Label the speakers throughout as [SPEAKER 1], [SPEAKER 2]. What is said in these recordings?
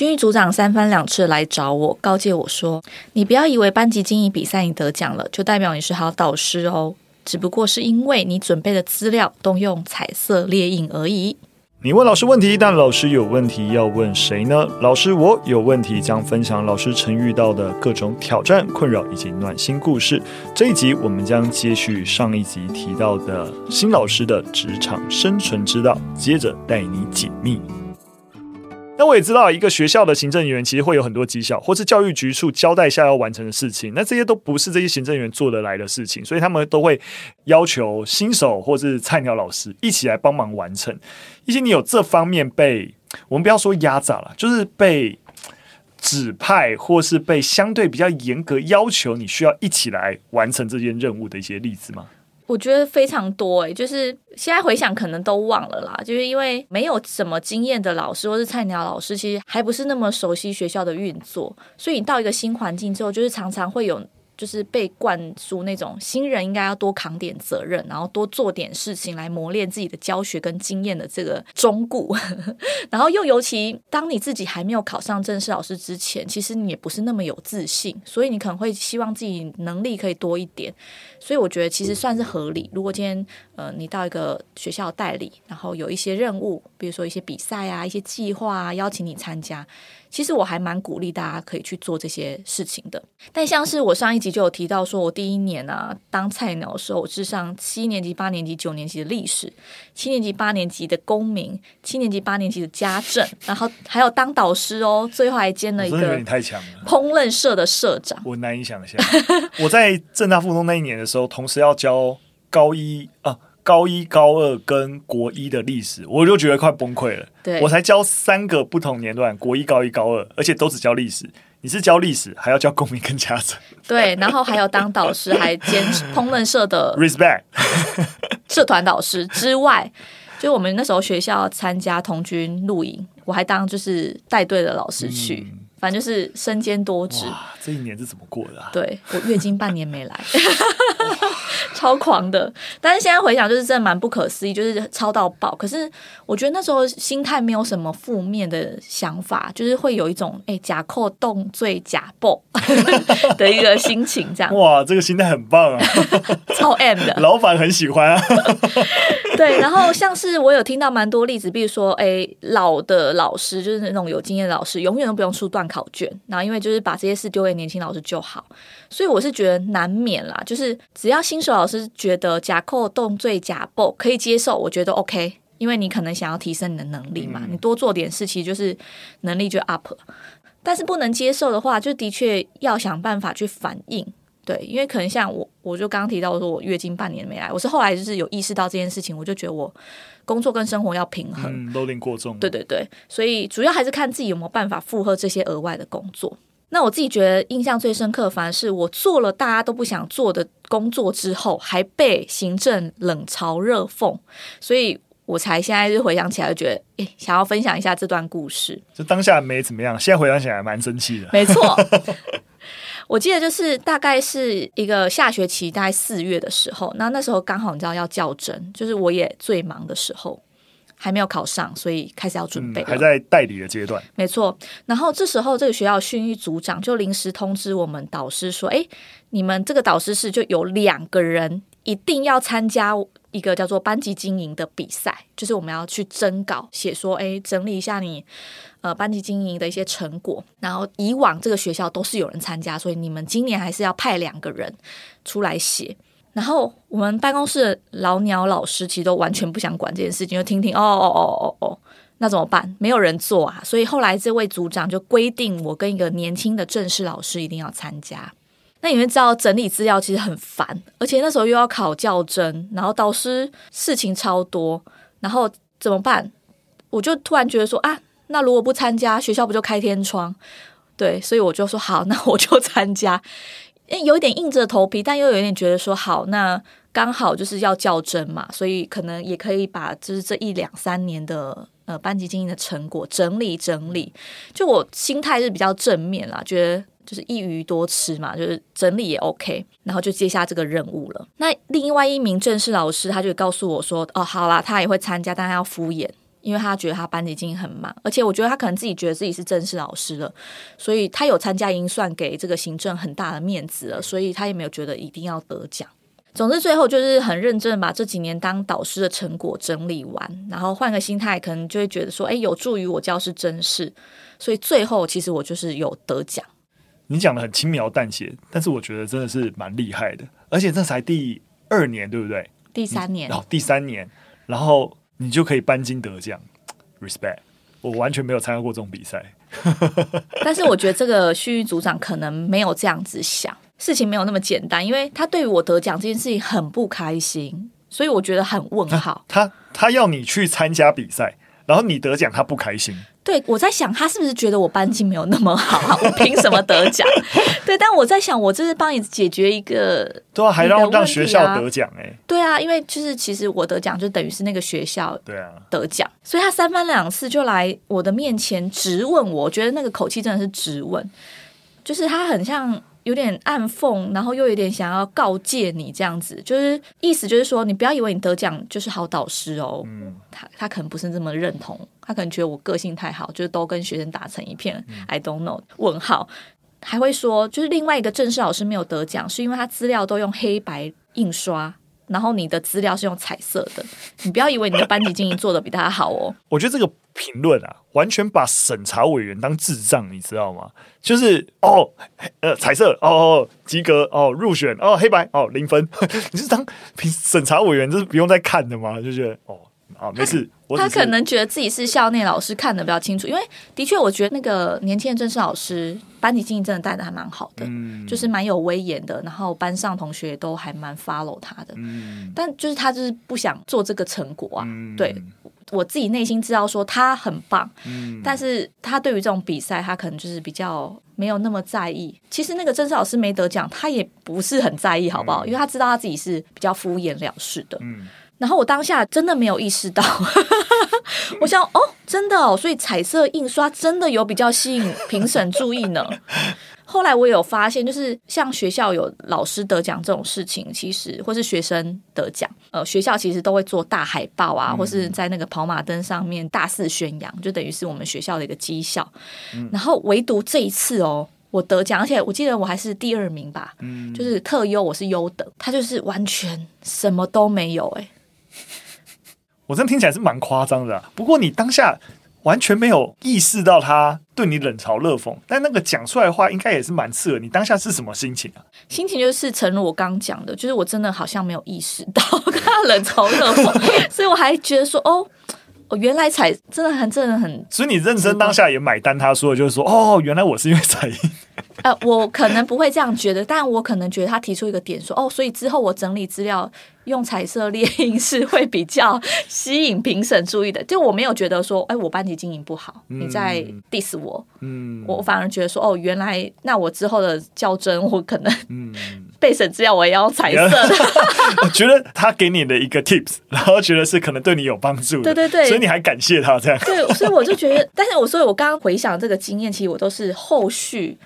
[SPEAKER 1] 训育组长三番两次来找我，告诫我说：“你不要以为班级经营比赛你得奖了，就代表你是好导师哦。只不过是因为你准备的资料都用彩色列印而已。”
[SPEAKER 2] 你问老师问题，但老师有问题要问谁呢？老师，我有问题将分享老师曾遇到的各种挑战、困扰以及暖心故事。这一集我们将接续上一集提到的新老师的职场生存之道，接着带你解密。那我也知道，一个学校的行政人员其实会有很多绩效，或是教育局处交代下要完成的事情。那这些都不是这些行政员做得来的事情，所以他们都会要求新手或是菜鸟老师一起来帮忙完成。一些你有这方面被我们不要说压榨了，就是被指派或是被相对比较严格要求，你需要一起来完成这件任务的一些例子吗？
[SPEAKER 1] 我觉得非常多诶，就是现在回想可能都忘了啦，就是因为没有什么经验的老师或是菜鸟老师，其实还不是那么熟悉学校的运作，所以你到一个新环境之后，就是常常会有。就是被灌输那种新人应该要多扛点责任，然后多做点事情来磨练自己的教学跟经验的这个忠告。然后又尤其当你自己还没有考上正式老师之前，其实你也不是那么有自信，所以你可能会希望自己能力可以多一点。所以我觉得其实算是合理。如果今天呃你到一个学校代理，然后有一些任务，比如说一些比赛啊、一些计划啊，邀请你参加。其实我还蛮鼓励大家可以去做这些事情的，但像是我上一集就有提到说，我第一年啊当菜鸟的时候，我是上七年级、八年级、九年级的历史，七年级、八年级的公民，七年级、八年级的家政，然后还有当导师哦，最后还兼了一个烹饪社的社长，
[SPEAKER 2] 我难以想象。我在正大附中那一年的时候，同时要教高一啊。高一、高二跟国一的历史，我就觉得快崩溃了。
[SPEAKER 1] 对，
[SPEAKER 2] 我才教三个不同年段，国一、高一、高二，而且都只教历史。你是教历史，还要教公民跟家长。
[SPEAKER 1] 对，然后还有当导师，还兼烹饪社的
[SPEAKER 2] respect
[SPEAKER 1] 社团导师之外，就我们那时候学校参加童军露营，我还当就是带队的老师去。嗯反正就是身兼多
[SPEAKER 2] 职。这一年是怎么过的啊？
[SPEAKER 1] 对，我月经半年没来，超狂的。但是现在回想，就是真的蛮不可思议，就是超到爆。可是我觉得那时候心态没有什么负面的想法，就是会有一种哎假扣动罪假爆 的一个心情，这样。
[SPEAKER 2] 哇，这个心态很棒啊，
[SPEAKER 1] 超 M 的，
[SPEAKER 2] 老板很喜欢啊。
[SPEAKER 1] 对，然后像是我有听到蛮多例子，比如说哎老的老师，就是那种有经验的老师，永远都不用出断考卷，然后因为就是把这些事丢给年轻老师就好，所以我是觉得难免啦，就是只要新手老师觉得假扣动罪假报可以接受，我觉得 OK，因为你可能想要提升你的能力嘛，你多做点事，其实就是能力就 up。但是不能接受的话，就的确要想办法去反应，对，因为可能像我，我就刚刚提到说我月经半年没来，我是后来就是有意识到这件事情，我就觉得我。工作跟生活要平衡，
[SPEAKER 2] 嗯，都有点过重。
[SPEAKER 1] 对对对，所以主要还是看自己有没有办法负荷这些额外的工作。那我自己觉得印象最深刻，反而是我做了大家都不想做的工作之后，还被行政冷嘲热讽，所以我才现在就回想起来，就觉得诶，想要分享一下这段故事。
[SPEAKER 2] 就当下没怎么样，现在回想起来蛮生气的。
[SPEAKER 1] 没错。我记得就是大概是一个下学期，大概四月的时候，那那时候刚好你知道要校正，就是我也最忙的时候，还没有考上，所以开始要准备，
[SPEAKER 2] 还在代理的阶段。
[SPEAKER 1] 没错，然后这时候这个学校训育组长就临时通知我们导师说：“哎，你们这个导师室就有两个人一定要参加一个叫做班级经营的比赛，就是我们要去征稿，写说，哎，整理一下你。”呃，班级经营的一些成果，然后以往这个学校都是有人参加，所以你们今年还是要派两个人出来写。然后我们办公室的老鸟老师其实都完全不想管这件事情，就听听哦哦哦哦哦，那怎么办？没有人做啊，所以后来这位组长就规定我跟一个年轻的正式老师一定要参加。那你们知道整理资料其实很烦，而且那时候又要考教甄，然后导师事情超多，然后怎么办？我就突然觉得说啊。那如果不参加，学校不就开天窗？对，所以我就说好，那我就参加。有一点硬着头皮，但又有一点觉得说好，那刚好就是要较真嘛，所以可能也可以把就是这一两三年的呃班级经营的成果整理整理。就我心态是比较正面啦，觉得就是一鱼多吃嘛，就是整理也 OK，然后就接下这个任务了。那另外一名正式老师他就告诉我说，哦，好啦，他也会参加，但他要敷衍。因为他觉得他班级经营很忙，而且我觉得他可能自己觉得自己是正式老师了，所以他有参加已经算，给这个行政很大的面子了，所以他也没有觉得一定要得奖。总之，最后就是很认真把这几年当导师的成果整理完，然后换个心态，可能就会觉得说，哎，有助于我教师真事，所以最后其实我就是有得奖。
[SPEAKER 2] 你讲的很轻描淡写，但是我觉得真的是蛮厉害的，而且这才第二年，对不对？
[SPEAKER 1] 第三年，
[SPEAKER 2] 哦，第三年，然后你就可以颁金得奖，respect！我完全没有参加过这种比赛，
[SPEAKER 1] 但是我觉得这个训育组长可能没有这样子想。事情没有那么简单，因为他对于我得奖这件事情很不开心，所以我觉得很问号。啊、
[SPEAKER 2] 他他要你去参加比赛，然后你得奖，他不开心。
[SPEAKER 1] 对，我在想他是不是觉得我班级没有那么好，啊我凭什么得奖？对，但我在想，我这是帮你解决一个，
[SPEAKER 2] 对啊，还让让学校得奖哎、欸，
[SPEAKER 1] 对啊，因为就是其实我得奖就等于是那个学校对啊得奖，所以他三番两次就来我的面前质问我，我觉得那个口气真的是质问，就是他很像。有点暗讽，然后又有点想要告诫你这样子，就是意思就是说，你不要以为你得奖就是好导师哦。嗯，他他可能不是这么认同，他可能觉得我个性太好，就是都跟学生打成一片。嗯、I don't know。问号还会说，就是另外一个正式老师没有得奖，是因为他资料都用黑白印刷。然后你的资料是用彩色的，你不要以为你的班级经营做的比他好哦。
[SPEAKER 2] 我觉得这个评论啊，完全把审查委员当智障，你知道吗？就是哦，呃，彩色哦，及格哦，入选哦，黑白哦，零分。你是当评审查委员，这是不用再看的吗？就觉得哦。啊，没事。
[SPEAKER 1] 他可能觉得自己是校内老师，看的比较清楚。因为的确，我觉得那个年轻的正式老师班级经营真的带的还蛮好的，嗯、就是蛮有威严的。然后班上同学也都还蛮 follow 他的。嗯、但就是他就是不想做这个成果啊。嗯、对，我自己内心知道说他很棒，嗯、但是他对于这种比赛，他可能就是比较没有那么在意。其实那个正式老师没得奖，他也不是很在意，好不好？嗯、因为他知道他自己是比较敷衍了事的。嗯然后我当下真的没有意识到，我想哦，真的哦，所以彩色印刷真的有比较吸引评审注意呢。后来我有发现，就是像学校有老师得奖这种事情，其实或是学生得奖，呃，学校其实都会做大海报啊，或是在那个跑马灯上面大肆宣扬，就等于是我们学校的一个绩效。然后唯独这一次哦，我得奖，而且我记得我还是第二名吧，就是特优，我是优等，他就是完全什么都没有哎。
[SPEAKER 2] 我真的听起来是蛮夸张的，啊，不过你当下完全没有意识到他对你冷嘲热讽，但那个讲出来的话应该也是蛮刺耳。你当下是什么心情啊？
[SPEAKER 1] 心情就是诚如我刚刚讲的，就是我真的好像没有意识到 他冷嘲热讽，所以我还觉得说哦。哦，原来彩真的很真的很，
[SPEAKER 2] 所以你认真当下也买单，他说的就是说，哦，原来我是因为彩印。
[SPEAKER 1] 呃，我可能不会这样觉得，但我可能觉得他提出一个点说，哦，所以之后我整理资料用彩色列印是会比较吸引评审注意的。就我没有觉得说，哎，我班级经营不好，你在 diss 我，嗯，我反而觉得说，哦，原来那我之后的较真，我可能，嗯。备审资料我也要彩色的，
[SPEAKER 2] 我觉得他给你的一个 tips，然后觉得是可能对你有帮助的，
[SPEAKER 1] 对对对，
[SPEAKER 2] 所以你还感谢他这样。
[SPEAKER 1] 对，所以我就觉得，但是我所以，我刚刚回想这个经验，其实我都是后续，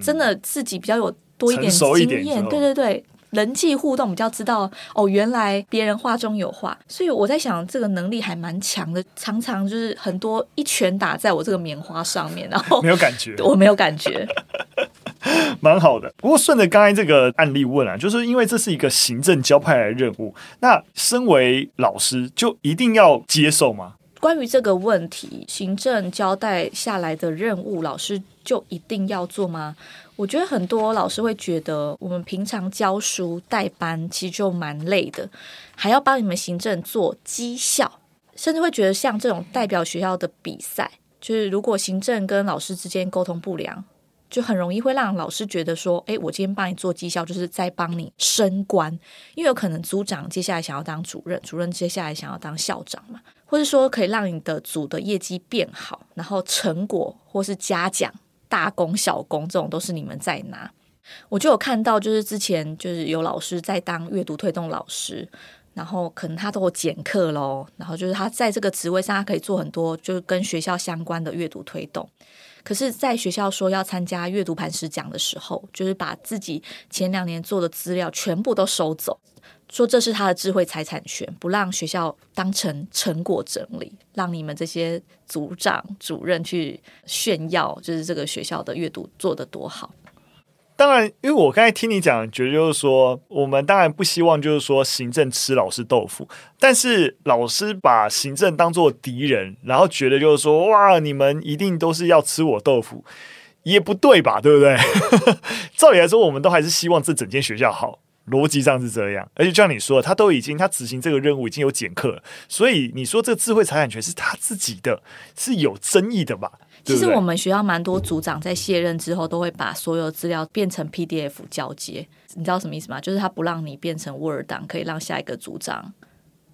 [SPEAKER 1] 真的自己比较有多一点经验，对对对，人际互动比较知道哦，原来别人话中有话，所以我在想这个能力还蛮强的，常常就是很多一拳打在我这个棉花上面，然后
[SPEAKER 2] 没有感觉，
[SPEAKER 1] 我没有感觉。
[SPEAKER 2] 蛮好的，不过顺着刚才这个案例问啊，就是因为这是一个行政交派来的任务，那身为老师就一定要接受吗？
[SPEAKER 1] 关于这个问题，行政交代下来的任务，老师就一定要做吗？我觉得很多老师会觉得，我们平常教书带班其实就蛮累的，还要帮你们行政做绩效，甚至会觉得像这种代表学校的比赛，就是如果行政跟老师之间沟通不良。就很容易会让老师觉得说，诶，我今天帮你做绩效，就是在帮你升官，因为有可能组长接下来想要当主任，主任接下来想要当校长嘛，或者说可以让你的组的业绩变好，然后成果或是嘉奖，大功小功这种都是你们在拿。我就有看到，就是之前就是有老师在当阅读推动老师，然后可能他都有减课喽，然后就是他在这个职位上，他可以做很多就是跟学校相关的阅读推动。可是，在学校说要参加阅读磐石奖的时候，就是把自己前两年做的资料全部都收走。说这是他的智慧财产权，不让学校当成成果整理，让你们这些组长、主任去炫耀，就是这个学校的阅读做得多好。
[SPEAKER 2] 当然，因为我刚才听你讲，觉得就是说，我们当然不希望就是说行政吃老师豆腐，但是老师把行政当做敌人，然后觉得就是说，哇，你们一定都是要吃我豆腐，也不对吧？对不对？照理来说，我们都还是希望这整间学校好。逻辑上是这样，而且就像你说，他都已经他执行这个任务已经有减课了，所以你说这个智慧财产权是他自己的，是有争议的吧？
[SPEAKER 1] 其实我们学校蛮多组长在卸任之后，都会把所有资料变成 PDF 交接。你知道什么意思吗？就是他不让你变成 Word 档，可以让下一个组长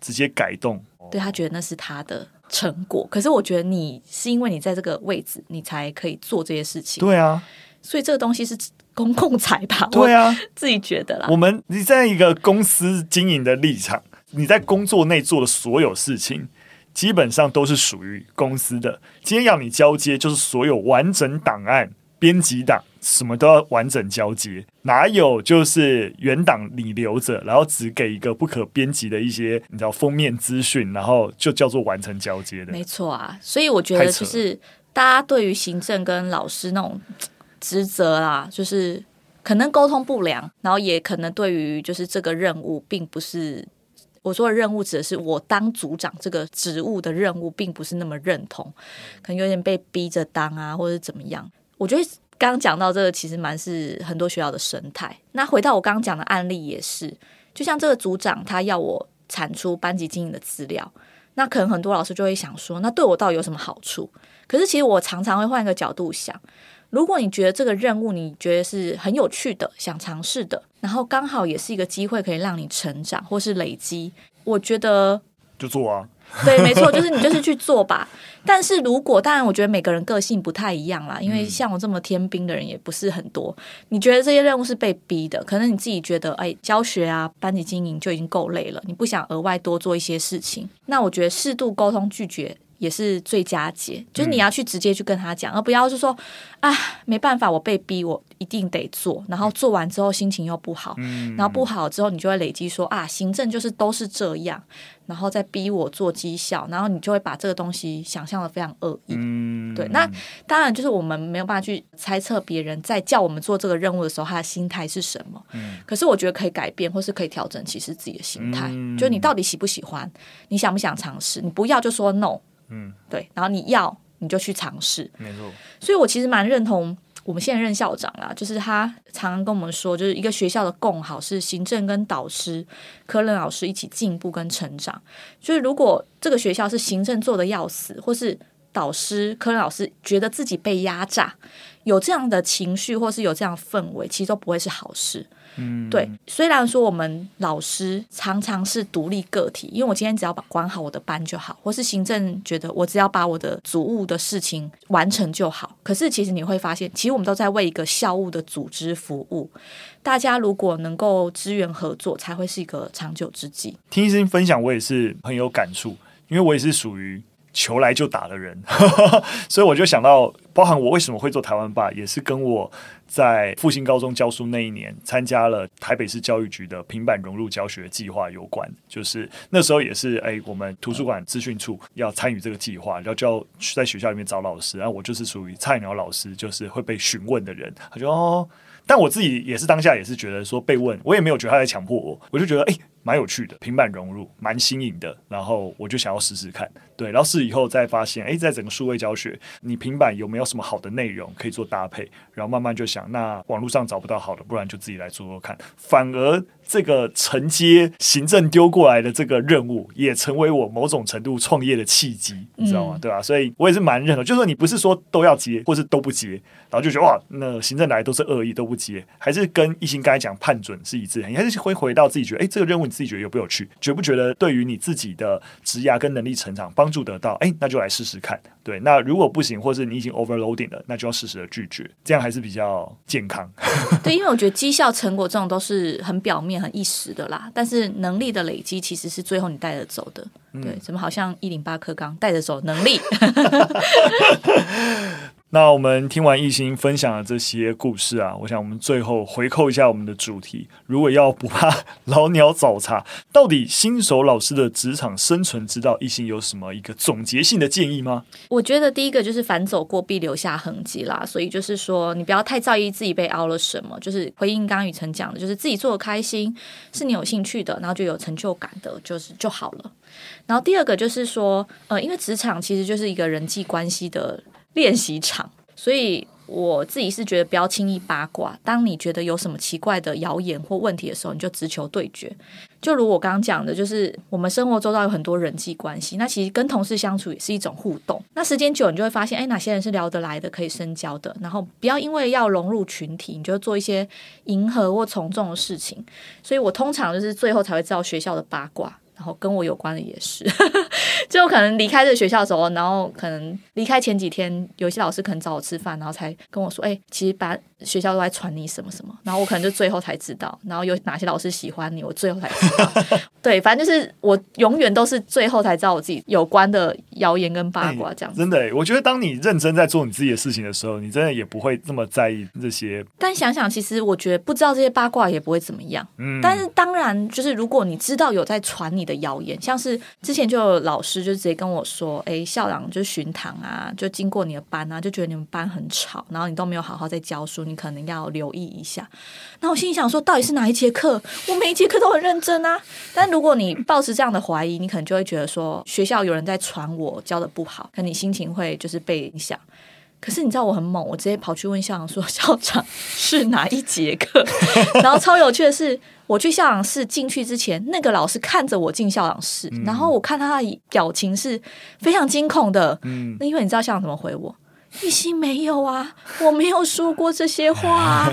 [SPEAKER 2] 直接改动。
[SPEAKER 1] 对，他觉得那是他的成果，可是我觉得你是因为你在这个位置，你才可以做这些事情。
[SPEAKER 2] 对啊，
[SPEAKER 1] 所以这个东西是。公共财吧？
[SPEAKER 2] 对啊，
[SPEAKER 1] 自己觉得啦。
[SPEAKER 2] 我们你在一个公司经营的立场，你在工作内做的所有事情，基本上都是属于公司的。今天要你交接，就是所有完整档案、编辑档，什么都要完整交接。哪有就是原档你留着，然后只给一个不可编辑的一些你知道封面资讯，然后就叫做完成交接的？
[SPEAKER 1] 没错啊，所以我觉得就是大家对于行政跟老师那种。职责啦，就是可能沟通不良，然后也可能对于就是这个任务，并不是我说的任务，指的是我当组长这个职务的任务，并不是那么认同，可能有点被逼着当啊，或者怎么样。我觉得刚刚讲到这个，其实蛮是很多学校的生态。那回到我刚刚讲的案例也是，就像这个组长他要我产出班级经营的资料，那可能很多老师就会想说，那对我到底有什么好处？可是其实我常常会换一个角度想。如果你觉得这个任务你觉得是很有趣的，想尝试的，然后刚好也是一个机会可以让你成长或是累积，我觉得
[SPEAKER 2] 就做啊。
[SPEAKER 1] 对，没错，就是你就是去做吧。但是如果当然，我觉得每个人个性不太一样啦，因为像我这么天兵的人也不是很多。你觉得这些任务是被逼的，可能你自己觉得哎，教学啊、班级经营就已经够累了，你不想额外多做一些事情。那我觉得适度沟通拒绝。也是最佳解，就是你要去直接去跟他讲，嗯、而不要是说啊，没办法，我被逼，我一定得做，然后做完之后心情又不好，嗯、然后不好之后你就会累积说啊，行政就是都是这样，然后再逼我做绩效，然后你就会把这个东西想象的非常恶意。嗯，对，那当然就是我们没有办法去猜测别人在叫我们做这个任务的时候他的心态是什么。嗯，可是我觉得可以改变或是可以调整，其实自己的心态，嗯、就是你到底喜不喜欢，你想不想尝试，你不要就说 no。嗯，对，然后你要你就去尝试，没错。所以我其实蛮认同我们现在任校长啦，就是他常常跟我们说，就是一个学校的共好是行政跟导师、科任老师一起进步跟成长。就是如果这个学校是行政做的要死，或是导师、科任老师觉得自己被压榨，有这样的情绪或是有这样的氛围，其实都不会是好事。嗯，对。虽然说我们老师常常是独立个体，因为我今天只要把管好我的班就好，或是行政觉得我只要把我的组务的事情完成就好。可是其实你会发现，其实我们都在为一个校务的组织服务。大家如果能够支援合作，才会是一个长久之计。
[SPEAKER 2] 听医生分享，我也是很有感触，因为我也是属于。球来就打的人，所以我就想到，包含我为什么会做台湾吧，也是跟我在复兴高中教书那一年，参加了台北市教育局的平板融入教学计划有关。就是那时候也是，哎，我们图书馆资讯处要参与这个计划，然后就要在学校里面找老师，然后我就是属于菜鸟老师，就是会被询问的人。他说哦，但我自己也是当下也是觉得说被问，我也没有觉得他在强迫我，我就觉得哎。蛮有趣的，平板融入蛮新颖的，然后我就想要试试看，对，然后试以后再发现，哎，在整个数位教学，你平板有没有什么好的内容可以做搭配？然后慢慢就想，那网络上找不到好的，不然就自己来做做看，反而。这个承接行政丢过来的这个任务，也成为我某种程度创业的契机，你知道吗？嗯、对吧？所以我也是蛮认同，就是说你不是说都要接，或是都不接，然后就觉得哇，那行政来 都是恶意都不接，还是跟一心刚才讲判准是一致，你还是会回到自己觉得，哎，这个任务你自己觉得有不有趣，觉不觉得对于你自己的职涯跟能力成长帮助得到？哎，那就来试试看。对，那如果不行，或是你已经 overloading 了，那就要适时的拒绝，这样还是比较健康。
[SPEAKER 1] 对，因为我觉得绩效成果这种都是很表面、很一时的啦，但是能力的累积其实是最后你带着走的。嗯、对，怎么好像一零八课纲带着走能力？
[SPEAKER 2] 那我们听完艺兴分享的这些故事啊，我想我们最后回扣一下我们的主题。如果要不怕老鸟找茬，到底新手老师的职场生存之道，艺兴有什么一个总结性的建议吗？
[SPEAKER 1] 我觉得第一个就是反走过必留下痕迹啦，所以就是说你不要太在意自己被凹了什么，就是回应刚刚雨辰讲的，就是自己做的开心，是你有兴趣的，然后就有成就感的，就是就好了。然后第二个就是说，呃，因为职场其实就是一个人际关系的。练习场，所以我自己是觉得不要轻易八卦。当你觉得有什么奇怪的谣言或问题的时候，你就直球对决。就如我刚刚讲的，就是我们生活周遭有很多人际关系，那其实跟同事相处也是一种互动。那时间久，你就会发现，哎，哪些人是聊得来的，可以深交的。然后不要因为要融入群体，你就做一些迎合或从众的事情。所以我通常就是最后才会知道学校的八卦。然后跟我有关的也是，就可能离开这个学校的时候，然后可能离开前几天，有些老师可能找我吃饭，然后才跟我说：“哎，其实把学校都在传你什么什么。”然后我可能就最后才知道，然后有哪些老师喜欢你，我最后才知道。对，反正就是我永远都是最后才知道我自己有关的谣言跟八卦这样子。
[SPEAKER 2] 真的，我觉得当你认真在做你自己的事情的时候，你真的也不会这么在意这些。
[SPEAKER 1] 但想想，其实我觉得不知道这些八卦也不会怎么样。嗯。但是当然，就是如果你知道有在传你的谣言，像是之前就有老师就直接跟我说：“哎，校长就巡堂啊，就经过你的班啊，就觉得你们班很吵，然后你都没有好好在教书，你可能要留意一下。”那我心里想说，到底是哪一节课？我每一节课都很认真啊。但如果你抱持这样的怀疑，你可能就会觉得说学校有人在传我教的不好，可能你心情会就是被影响。可是你知道我很猛，我直接跑去问校长说：“校长是哪一节课？” 然后超有趣的是，我去校长室进去之前，那个老师看着我进校长室，嗯、然后我看他的表情是非常惊恐的。嗯，那因为你知道校长怎么回我？懿心没有啊，我没有说过这些话、啊。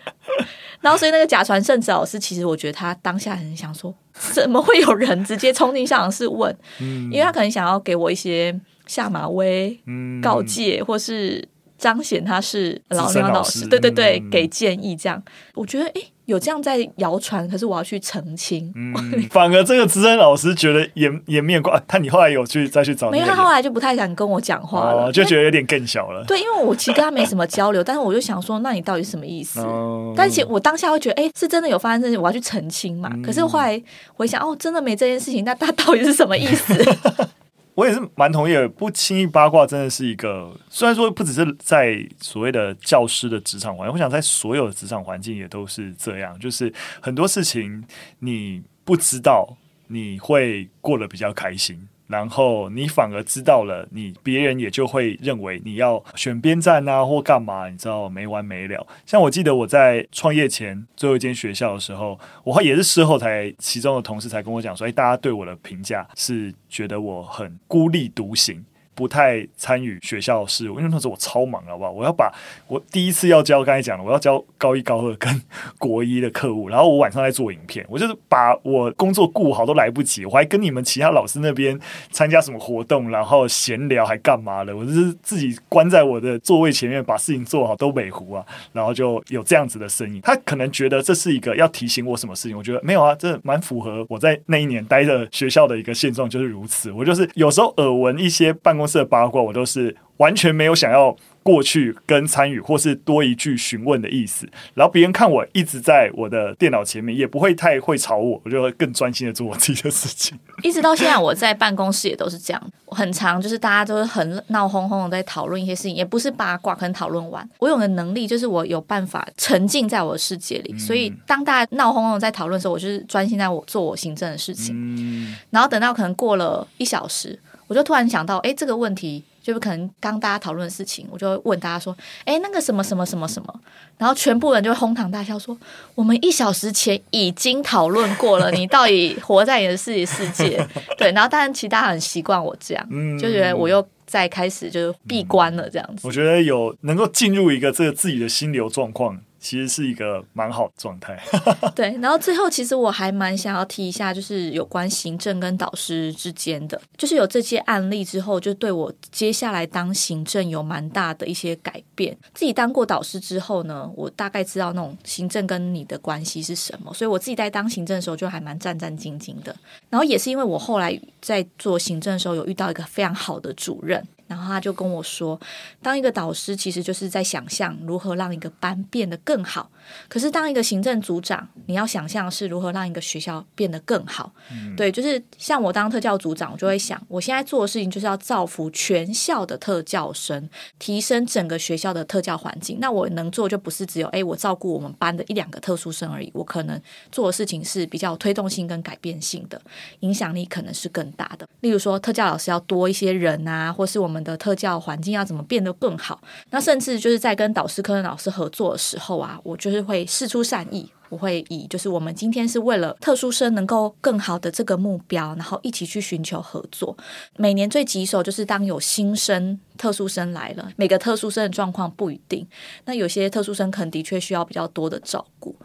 [SPEAKER 1] 然后所以那个假传圣旨老师，其实我觉得他当下很想说，怎么会有人直接冲进校长室问？嗯，因为他可能想要给我一些。下马威、告诫，或是彰显他是老鸟老师，对对对，嗯、给建议这样。我觉得，哎，有这样在谣传，可是我要去澄清。
[SPEAKER 2] 嗯、反而这个资深老师觉得颜颜面挂，他你后来有去再去找？
[SPEAKER 1] 没有，他后来就不太敢跟我讲话了，
[SPEAKER 2] 哦、就觉得有点更小了。
[SPEAKER 1] 对，因为我其实跟他没什么交流，但是我就想说，那你到底什么意思？嗯、但其实我当下会觉得，哎，是真的有发生这件，我要去澄清嘛。嗯、可是后来回想，哦，真的没这件事情，那 他到底是什么意思？
[SPEAKER 2] 我也是蛮同意的，不轻易八卦真的是一个，虽然说不只是在所谓的教师的职场环境，我想在所有的职场环境也都是这样，就是很多事情你不知道，你会过得比较开心。然后你反而知道了，你别人也就会认为你要选边站啊，或干嘛，你知道没完没了。像我记得我在创业前最后一间学校的时候，我也是事后才，其中的同事才跟我讲说，哎，大家对我的评价是觉得我很孤立独行。不太参与学校事务，因为那时候我超忙，好不好？我要把我第一次要教，刚才讲了，我要教高一、高二跟国一的课务，然后我晚上在做影片，我就是把我工作顾好都来不及，我还跟你们其他老师那边参加什么活动，然后闲聊还干嘛的？我就是自己关在我的座位前面，把事情做好都美糊啊，然后就有这样子的声音。他可能觉得这是一个要提醒我什么事情，我觉得没有啊，这蛮符合我在那一年待的学校的一个现状，就是如此。我就是有时候耳闻一些办公室的八卦，我都是完全没有想要过去跟参与，或是多一句询问的意思。然后别人看我一直在我的电脑前面，也不会太会吵我，我就会更专心的做我自己的事情。
[SPEAKER 1] 一直到现在，我在办公室也都是这样，很长就是大家都是很闹哄哄的在讨论一些事情，也不是八卦，可能讨论完，我有的能力就是我有办法沉浸在我的世界里，所以当大家闹哄哄在讨论的时候，我就是专心在我做我行政的事情。嗯，然后等到可能过了一小时。我就突然想到，哎，这个问题就是可能刚大家讨论的事情，我就问大家说，哎，那个什么什么什么什么，然后全部人就哄堂大笑说，我们一小时前已经讨论过了，你到底活在你的自己世界？对，然后当然其他很习惯我这样，嗯，就觉得我又再开始就是闭关了这样子。
[SPEAKER 2] 我觉得有能够进入一个这个自己的心流状况。其实是一个蛮好的状态。
[SPEAKER 1] 对，然后最后其实我还蛮想要提一下，就是有关行政跟导师之间的，就是有这些案例之后，就对我接下来当行政有蛮大的一些改变。自己当过导师之后呢，我大概知道那种行政跟你的关系是什么，所以我自己在当行政的时候就还蛮战战兢兢的。然后也是因为我后来在做行政的时候有遇到一个非常好的主任。然后他就跟我说，当一个导师其实就是在想象如何让一个班变得更好。可是当一个行政组长，你要想象是如何让一个学校变得更好。嗯、对，就是像我当特教组长，我就会想，我现在做的事情就是要造福全校的特教生，提升整个学校的特教环境。那我能做就不是只有哎，我照顾我们班的一两个特殊生而已。我可能做的事情是比较推动性跟改变性的，影响力可能是更大的。例如说，特教老师要多一些人啊，或是我们。的特教环境要怎么变得更好？那甚至就是在跟导师、科任老师合作的时候啊，我就是会试出善意，我会以就是我们今天是为了特殊生能够更好的这个目标，然后一起去寻求合作。每年最棘手就是当有新生特殊生来了，每个特殊生的状况不一定，那有些特殊生可能的确需要比较多的照顾。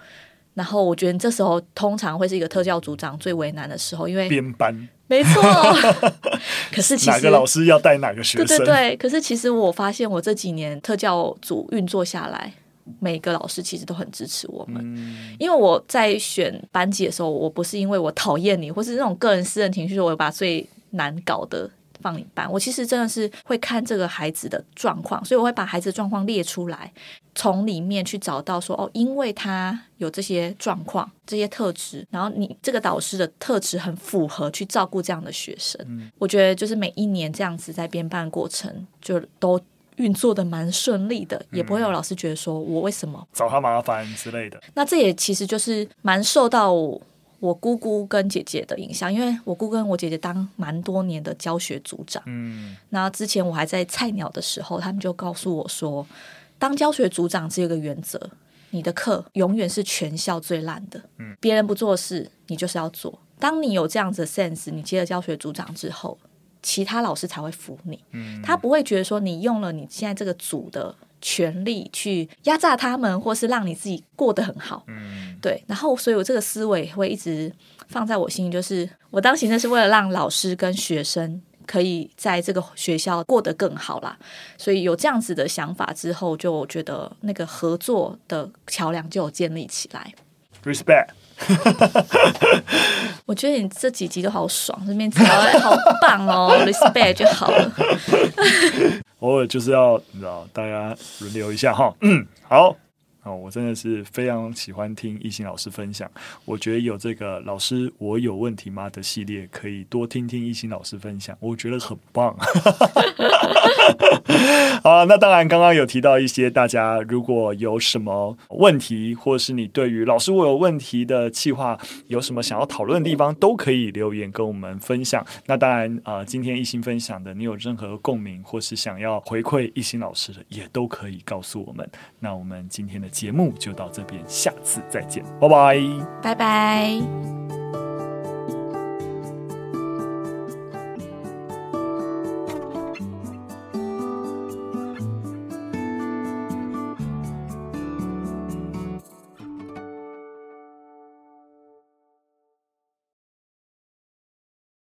[SPEAKER 1] 然后我觉得这时候通常会是一个特教组长最为难的时候，因为
[SPEAKER 2] 编班。
[SPEAKER 1] 没错，可是其实
[SPEAKER 2] 哪个老师要带哪个学生？
[SPEAKER 1] 对对对，可是其实我发现，我这几年特教组运作下来，每个老师其实都很支持我们。嗯、因为我在选班级的时候，我不是因为我讨厌你，或是那种个人私人情绪，我把最难搞的放一半。我其实真的是会看这个孩子的状况，所以我会把孩子的状况列出来。从里面去找到说哦，因为他有这些状况、这些特质，然后你这个导师的特质很符合去照顾这样的学生。嗯，我觉得就是每一年这样子在编办过程就都运作的蛮顺利的，嗯，也不会有老师觉得说我为什么
[SPEAKER 2] 找他麻烦之类的。
[SPEAKER 1] 那这也其实就是蛮受到我姑姑跟姐姐的影响，因为我姑姑跟我姐姐当蛮多年的教学组长。嗯，那之前我还在菜鸟的时候，他们就告诉我说。当教学组长只有个原则，你的课永远是全校最烂的。嗯，别人不做事，你就是要做。当你有这样子的 sense，你接了教学组长之后，其他老师才会服你。嗯，他不会觉得说你用了你现在这个组的权力去压榨他们，或是让你自己过得很好。嗯，对。然后，所以我这个思维会一直放在我心里，就是我当行政是为了让老师跟学生。可以在这个学校过得更好啦，所以有这样子的想法之后，就觉得那个合作的桥梁就有建立起来。
[SPEAKER 2] Respect，
[SPEAKER 1] 我觉得你这几集都好爽，这边好棒哦，Respect 就好了。
[SPEAKER 2] 偶尔就是要你知道，大家轮流一下哈。嗯，好。哦，我真的是非常喜欢听懿心老师分享。我觉得有这个老师，我有问题吗的系列，可以多听听懿心老师分享，我觉得很棒。好，那当然，刚刚有提到一些，大家如果有什么问题，或是你对于老师我有问题的计划，有什么想要讨论的地方，都可以留言跟我们分享。那当然，呃，今天懿心分享的，你有任何共鸣，或是想要回馈懿心老师的，也都可以告诉我们。那我们今天的节目就到这边，下次再见，拜拜，
[SPEAKER 1] 拜拜。